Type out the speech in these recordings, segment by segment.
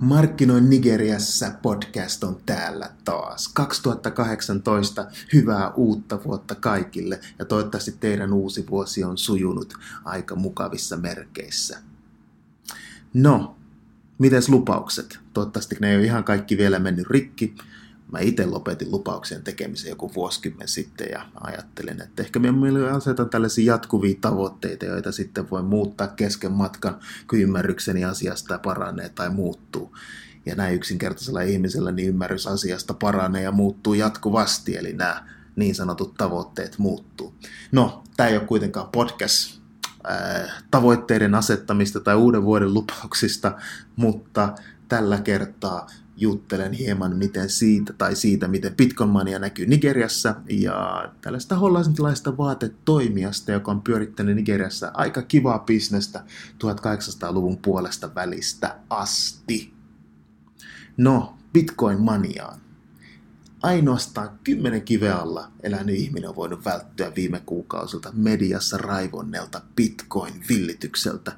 Markkinoin Nigeriassa podcast on täällä taas. 2018, hyvää uutta vuotta kaikille ja toivottavasti teidän uusi vuosi on sujunut aika mukavissa merkeissä. No, mites lupaukset? Toivottavasti ne ei ole ihan kaikki vielä mennyt rikki, mä itse lopetin lupauksen tekemisen joku vuosikymmen sitten ja ajattelin, että ehkä minä asetan tällaisia jatkuvia tavoitteita, joita sitten voi muuttaa kesken matkan, kun ymmärrykseni asiasta paranee tai muuttuu. Ja näin yksinkertaisella ihmisellä niin ymmärrys asiasta paranee ja muuttuu jatkuvasti, eli nämä niin sanotut tavoitteet muuttuu. No, tämä ei ole kuitenkaan podcast tavoitteiden asettamista tai uuden vuoden lupauksista, mutta tällä kertaa juttelen hieman miten siitä tai siitä, miten Bitcoin Mania näkyy Nigeriassa ja tällaista hollantilaista vaatetoimijasta, joka on pyörittänyt Nigeriassa aika kivaa bisnestä 1800-luvun puolesta välistä asti. No, Bitcoin Maniaan. Ainoastaan kymmenen kiveä alla elänyt ihminen on voinut välttyä viime kuukausilta mediassa raivonnelta Bitcoin-villitykseltä,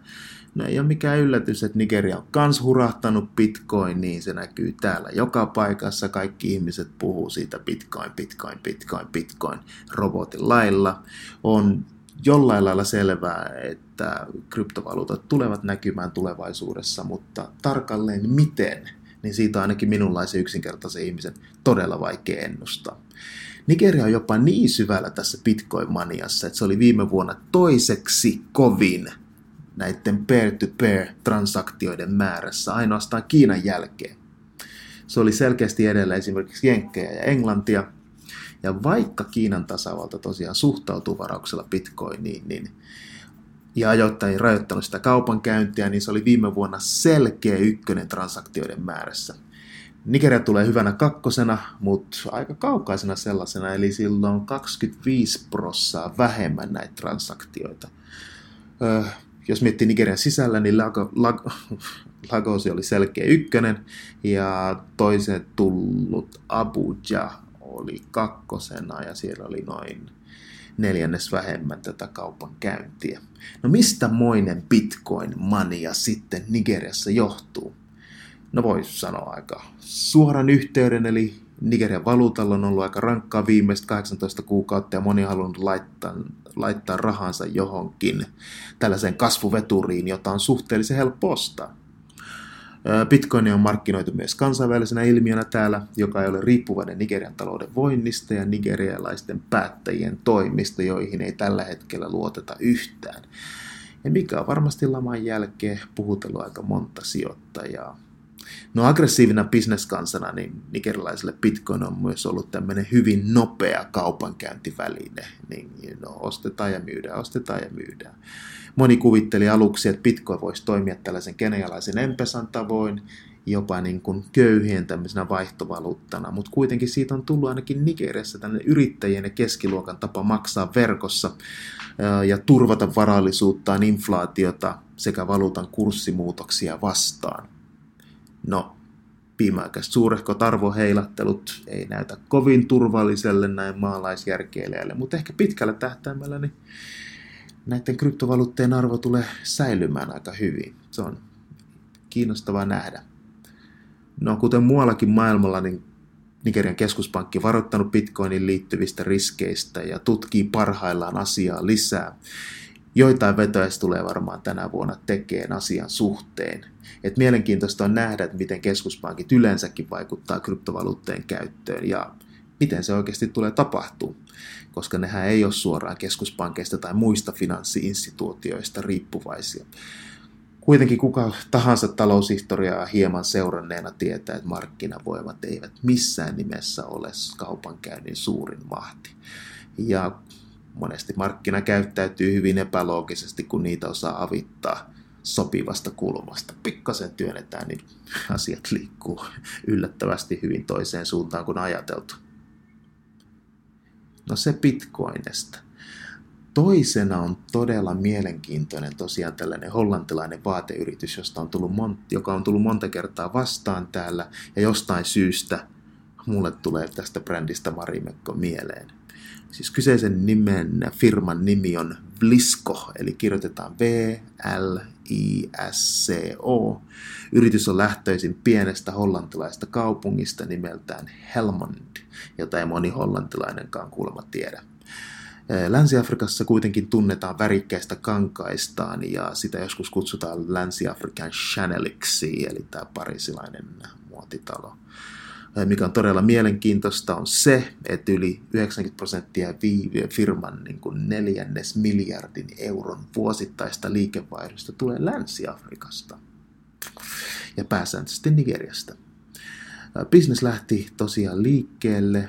No ei ole mikään yllätys, että Nigeria on kans hurahtanut bitcoin, niin se näkyy täällä joka paikassa. Kaikki ihmiset puhuu siitä bitcoin, bitcoin, bitcoin, bitcoin robotin lailla. On jollain lailla selvää, että kryptovaluutat tulevat näkymään tulevaisuudessa, mutta tarkalleen miten, niin siitä on ainakin minunlaisen yksinkertaisen ihmisen todella vaikea ennustaa. Nigeria on jopa niin syvällä tässä bitcoin-maniassa, että se oli viime vuonna toiseksi kovin – näiden peer-to-peer-transaktioiden määrässä ainoastaan Kiinan jälkeen. Se oli selkeästi edellä esimerkiksi Jenkkejä ja Englantia. Ja vaikka Kiinan tasavalta tosiaan suhtautuu varauksella bitcoiniin, niin ja ajoittain rajoittanut sitä kaupankäyntiä, niin se oli viime vuonna selkeä ykkönen transaktioiden määrässä. Nigeria tulee hyvänä kakkosena, mutta aika kaukaisena sellaisena, eli silloin 25 prossaa vähemmän näitä transaktioita jos miettii Nigerian sisällä, niin Lago, Lago, Lagos oli selkeä ykkönen ja toisen tullut Abuja oli kakkosena ja siellä oli noin neljännes vähemmän tätä kaupan käyntiä. No mistä moinen bitcoin-mania sitten Nigeriassa johtuu? No voisi sanoa aika suoran yhteyden, eli Nigerian valuutalla on ollut aika rankkaa viimeiset 18 kuukautta ja moni on halunnut laittaa, laittaa rahansa johonkin tällaiseen kasvuveturiin, jota on suhteellisen helppo ostaa. Bitcoin on markkinoitu myös kansainvälisenä ilmiönä täällä, joka ei ole riippuvainen Nigerian talouden voinnista ja nigerialaisten päättäjien toimista, joihin ei tällä hetkellä luoteta yhtään. Ja mikä on varmasti laman jälkeen puhutellut aika monta sijoittajaa. No aggressiivina bisneskansana, niin nigerilaisille Bitcoin on myös ollut tämmöinen hyvin nopea kaupankäyntiväline. Niin no, ostetaan ja myydään, ostetaan ja myydään. Moni kuvitteli aluksi, että Bitcoin voisi toimia tällaisen kenialaisen empesan tavoin, jopa niin kuin köyhien tämmöisenä vaihtovaluuttana, mutta kuitenkin siitä on tullut ainakin Nigeriassa tämmöinen yrittäjien ja keskiluokan tapa maksaa verkossa ja turvata varallisuuttaan inflaatiota sekä valuutan kurssimuutoksia vastaan. No, viimeaikaiset suurehkot arvoheilattelut ei näytä kovin turvalliselle näin maalaisjärkeilijälle, mutta ehkä pitkällä tähtäimellä niin näiden kryptovaluutteen arvo tulee säilymään aika hyvin. Se on kiinnostavaa nähdä. No, kuten muuallakin maailmalla, niin Nigerian keskuspankki on varoittanut bitcoinin liittyvistä riskeistä ja tutkii parhaillaan asiaa lisää joitain vetoja tulee varmaan tänä vuonna tekemään asian suhteen. Et mielenkiintoista on nähdä, että miten keskuspankit yleensäkin vaikuttaa kryptovaluutteen käyttöön ja miten se oikeasti tulee tapahtuu, koska nehän ei ole suoraan keskuspankeista tai muista finanssiinstituutioista riippuvaisia. Kuitenkin kuka tahansa taloushistoriaa hieman seuranneena tietää, että markkinavoimat eivät missään nimessä ole kaupankäynnin suurin mahti. Ja monesti markkina käyttäytyy hyvin epäloogisesti, kun niitä osaa avittaa sopivasta kulmasta. Pikkasen työnnetään, niin asiat liikkuu yllättävästi hyvin toiseen suuntaan kuin ajateltu. No se Bitcoinista. Toisena on todella mielenkiintoinen tosiaan tällainen hollantilainen vaateyritys, josta on tullut mon- joka on tullut monta kertaa vastaan täällä ja jostain syystä mulle tulee tästä brändistä Marimekko mieleen. Siis kyseisen nimen firman nimi on Vlisco, eli kirjoitetaan V, L, ISCO. Yritys on lähtöisin pienestä hollantilaista kaupungista nimeltään Helmond, jota ei moni hollantilainenkaan kuulemma tiedä. Länsi-Afrikassa kuitenkin tunnetaan värikkäistä kankaistaan ja sitä joskus kutsutaan Länsi-Afrikan Chaneliksi, eli tämä parisilainen muotitalo. Mikä on todella mielenkiintoista on se, että yli 90 prosenttia firman niin kuin neljännes miljardin euron vuosittaista liikevaihdosta tulee Länsi-Afrikasta ja pääsääntöisesti Nigeriasta. Business lähti tosiaan liikkeelle,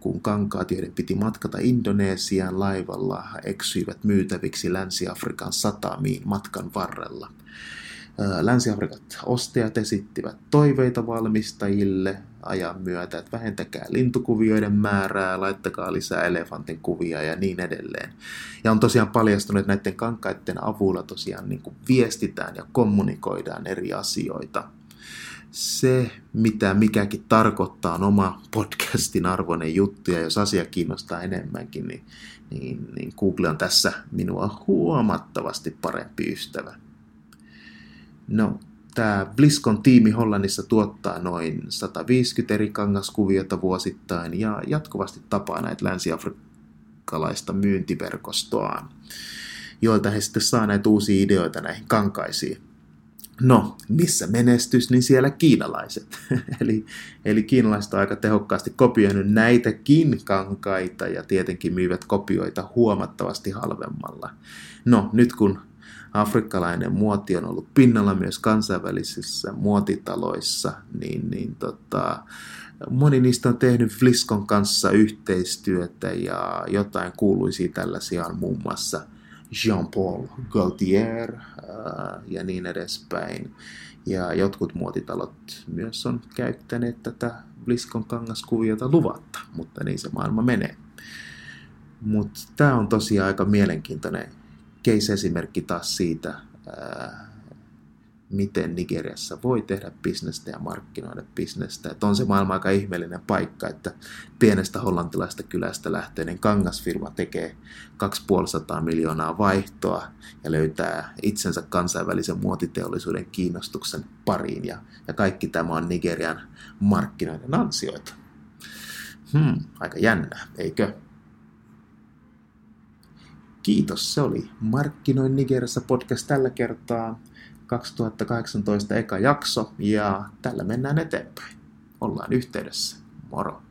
kun kankaat, joiden piti matkata Indonesiaan laivalla, eksyivät myytäviksi Länsi-Afrikan satamiin matkan varrella. Länsi-Afrikat ostajat esittivät toiveita valmistajille ajan myötä, että vähentäkää lintukuvioiden määrää, laittakaa lisää elefantin kuvia ja niin edelleen. Ja on tosiaan paljastunut, että näiden kankaiden avulla tosiaan niin kuin viestitään ja kommunikoidaan eri asioita – se, mitä mikäkin tarkoittaa, on oma podcastin arvoinen juttu, ja jos asia kiinnostaa enemmänkin, niin, niin, niin Google on tässä minua huomattavasti parempi ystävä. No, tämä Bliskon tiimi Hollannissa tuottaa noin 150 eri kangaskuviota vuosittain ja jatkuvasti tapaa näitä länsi-afrikkalaista myyntiverkostoaan, joilta he sitten saa näitä uusia ideoita näihin kankaisiin. No, missä menestys, niin siellä kiinalaiset. eli, eli kiinalaiset on aika tehokkaasti kopioinut näitäkin kankaita ja tietenkin myyvät kopioita huomattavasti halvemmalla. No, nyt kun afrikkalainen muoti on ollut pinnalla myös kansainvälisissä muotitaloissa, niin, niin tota, moni niistä on tehnyt Fliskon kanssa yhteistyötä ja jotain kuuluisia tällaisia on muun muassa – Jean-Paul Gaultier äh, ja niin edespäin. Ja jotkut muotitalot myös on käyttäneet tätä Bliskon kangaskuviota luvatta, mutta niin se maailma menee. Mutta tämä on tosiaan aika mielenkiintoinen case-esimerkki taas siitä, miten Nigeriassa voi tehdä bisnestä ja markkinoida bisnestä. Että on se maailma aika ihmeellinen paikka, että pienestä hollantilaista kylästä lähteinen kangasfirma tekee 250 miljoonaa vaihtoa ja löytää itsensä kansainvälisen muotiteollisuuden kiinnostuksen pariin. Ja, ja kaikki tämä on Nigerian markkinoiden ansioita. Hmm, aika jännää, eikö? Kiitos, se oli Markkinoin Nigeriassa podcast tällä kertaa. 2018 eka jakso ja tällä mennään eteenpäin. Ollaan yhteydessä. Moro!